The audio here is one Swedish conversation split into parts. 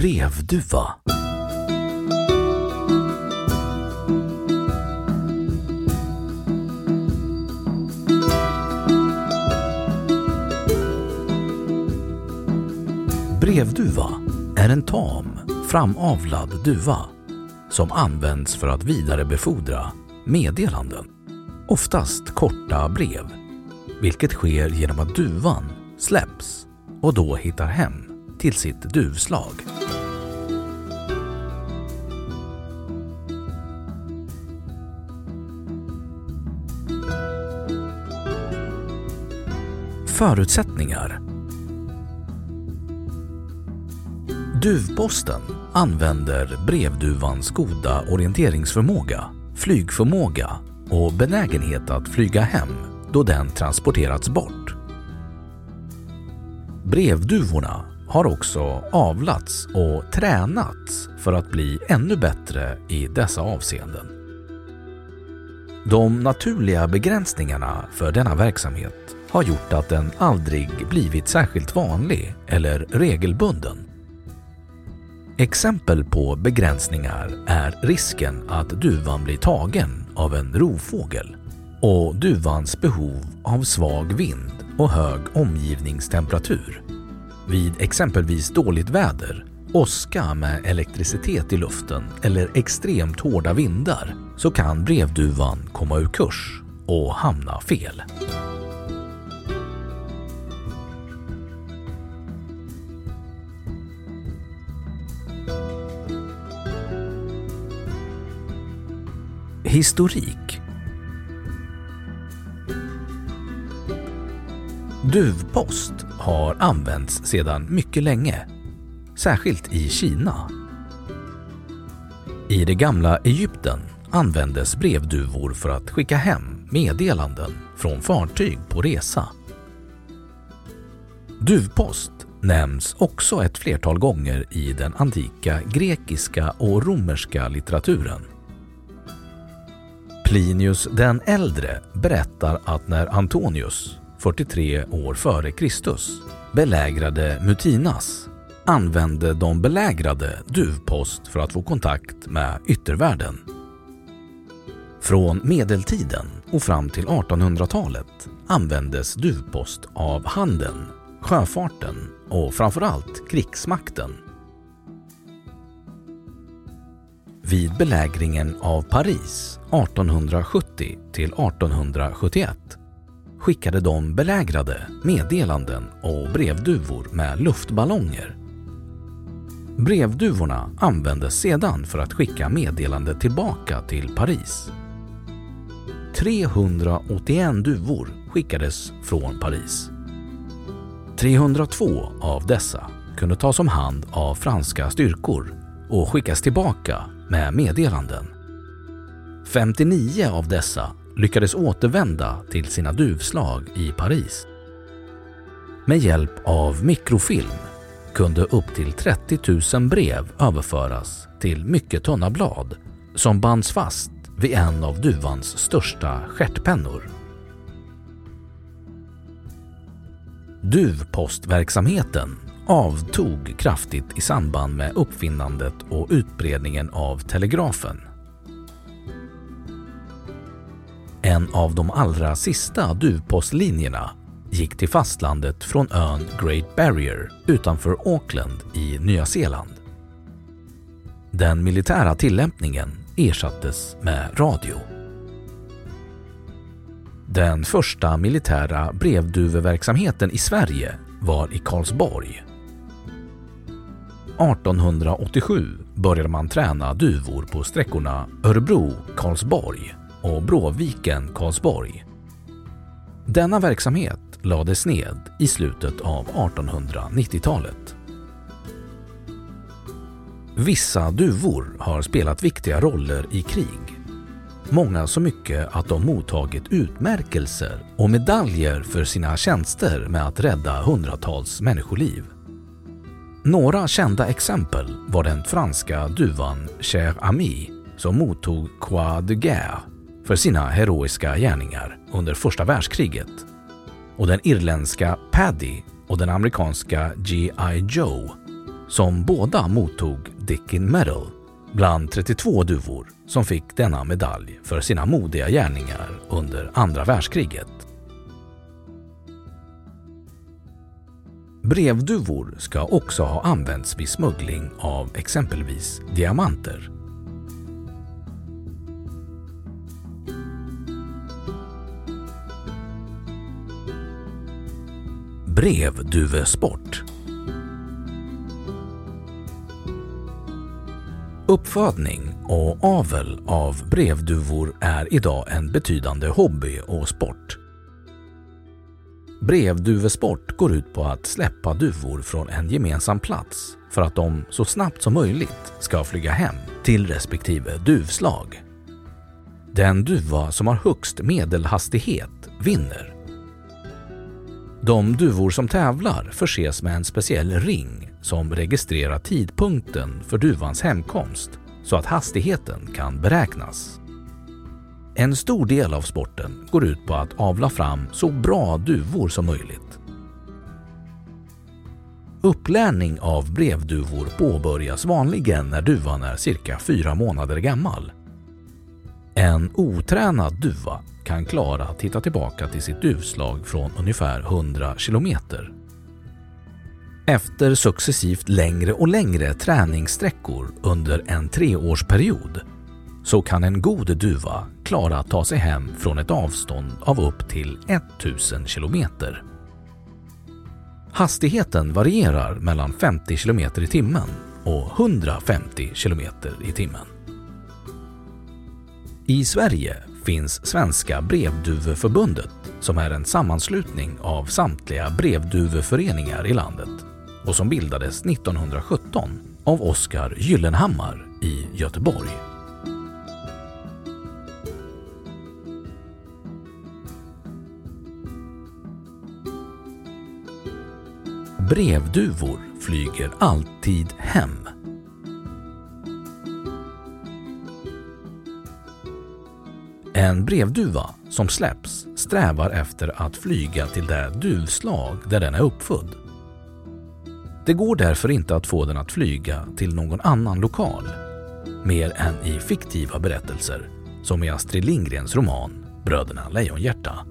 Brevduva. Brevduva är en tam, framavlad duva som används för att vidarebefordra meddelanden, oftast korta brev, vilket sker genom att duvan släpps och då hittar hem till sitt duvslag. Förutsättningar Duvposten använder brevduvans goda orienteringsförmåga, flygförmåga och benägenhet att flyga hem då den transporterats bort. Brevduvorna har också avlats och tränats för att bli ännu bättre i dessa avseenden. De naturliga begränsningarna för denna verksamhet har gjort att den aldrig blivit särskilt vanlig eller regelbunden. Exempel på begränsningar är risken att duvan blir tagen av en rovfågel och duvans behov av svag vind och hög omgivningstemperatur. Vid exempelvis dåligt väder, åska med elektricitet i luften eller extremt hårda vindar så kan brevduvan komma ur kurs och hamna fel. Historik Duvpost har använts sedan mycket länge, särskilt i Kina. I det gamla Egypten användes brevduvor för att skicka hem meddelanden från fartyg på resa. Duvpost nämns också ett flertal gånger i den antika grekiska och romerska litteraturen. Plinius den äldre berättar att när Antonius, 43 år före Kristus, belägrade Mutinas använde de belägrade duvpost för att få kontakt med yttervärlden. Från medeltiden och fram till 1800-talet användes duvpost av handeln, sjöfarten och framförallt krigsmakten. Vid belägringen av Paris 1870 till 1871 skickade de belägrade meddelanden och brevduvor med luftballonger. Brevduvorna användes sedan för att skicka meddelande tillbaka till Paris. 381 duvor skickades från Paris. 302 av dessa kunde tas om hand av franska styrkor och skickas tillbaka med meddelanden. 59 av dessa lyckades återvända till sina duvslag i Paris. Med hjälp av mikrofilm kunde upp till 30 000 brev överföras till mycket tunna blad som bands fast vid en av duvans största stjärtpennor. Duvpostverksamheten avtog kraftigt i samband med uppfinnandet och utbredningen av telegrafen. En av de allra sista duvpostlinjerna gick till fastlandet från ön Great Barrier utanför Auckland i Nya Zeeland. Den militära tillämpningen ersattes med radio. Den första militära brevduveverksamheten i Sverige var i Karlsborg. 1887 började man träna duvor på sträckorna Örebro-Karlsborg och Bråviken-Karlsborg. Denna verksamhet lades ned i slutet av 1890-talet. Vissa duvor har spelat viktiga roller i krig. Många så mycket att de mottagit utmärkelser och medaljer för sina tjänster med att rädda hundratals människoliv. Några kända exempel var den franska duvan Cher Ami som mottog Croix de Guerre för sina heroiska gärningar under första världskriget och den irländska Paddy och den amerikanska G.I. Joe som båda mottog Dickin Medal bland 32 duvor som fick denna medalj för sina modiga gärningar under andra världskriget. Brevduvor ska också ha använts vid smuggling av exempelvis diamanter. Brevduvesport Uppfödning och avel av brevduvor är idag en betydande hobby och sport. Brevduvesport går ut på att släppa duvor från en gemensam plats för att de så snabbt som möjligt ska flyga hem till respektive duvslag. Den duva som har högst medelhastighet vinner. De duvor som tävlar förses med en speciell ring som registrerar tidpunkten för duvans hemkomst så att hastigheten kan beräknas. En stor del av sporten går ut på att avla fram så bra duvor som möjligt. Upplärning av brevduvor påbörjas vanligen när duvan är cirka fyra månader gammal. En otränad duva kan klara att hitta tillbaka till sitt duvslag från ungefär 100 kilometer. Efter successivt längre och längre träningssträckor under en treårsperiod så kan en god duva klara att ta sig hem från ett avstånd av upp till 1000 kilometer. Hastigheten varierar mellan 50 km i timmen och 150 km i timmen. I Sverige finns Svenska brevduveförbundet som är en sammanslutning av samtliga brevduveföreningar i landet och som bildades 1917 av Oskar Gyllenhammar i Göteborg. Brevduvor flyger alltid hem. En brevduva som släpps strävar efter att flyga till det duvslag där den är uppfödd. Det går därför inte att få den att flyga till någon annan lokal, mer än i fiktiva berättelser som i Astrid Lindgrens roman Bröderna Lejonhjärta.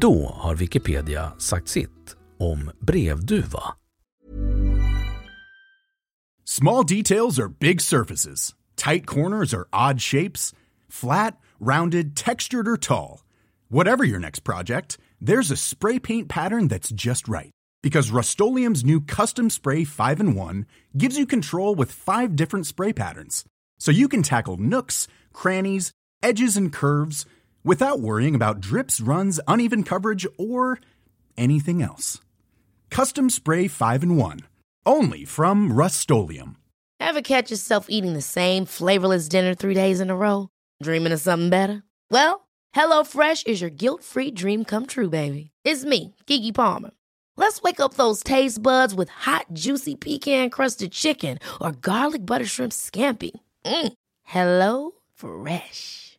Då har Wikipedia sagt sitt om brevduva. Small details are big surfaces. Tight corners are odd shapes. Flat, rounded, textured or tall. Whatever your next project, there's a spray paint pattern that's just right. Because Rust new Custom Spray 5 in 1 gives you control with five different spray patterns. So you can tackle nooks, crannies, edges, and curves without worrying about drips, runs, uneven coverage, or anything else. Custom Spray 5 in 1. Only from Rust Ever catch yourself eating the same flavorless dinner three days in a row? Dreaming of something better? Well, HelloFresh is your guilt free dream come true, baby. It's me, Gigi Palmer. Let's wake up those taste buds with hot, juicy pecan crusted chicken or garlic butter shrimp scampi. Mm. Hello Fresh.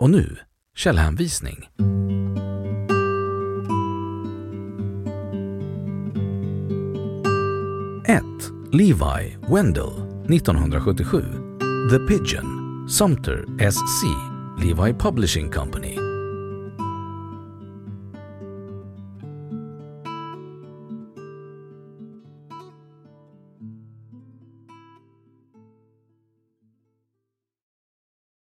Och nu källhänvisning. 1. Levi Wendell 1977 The Pigeon Sumter SC Levi Publishing Company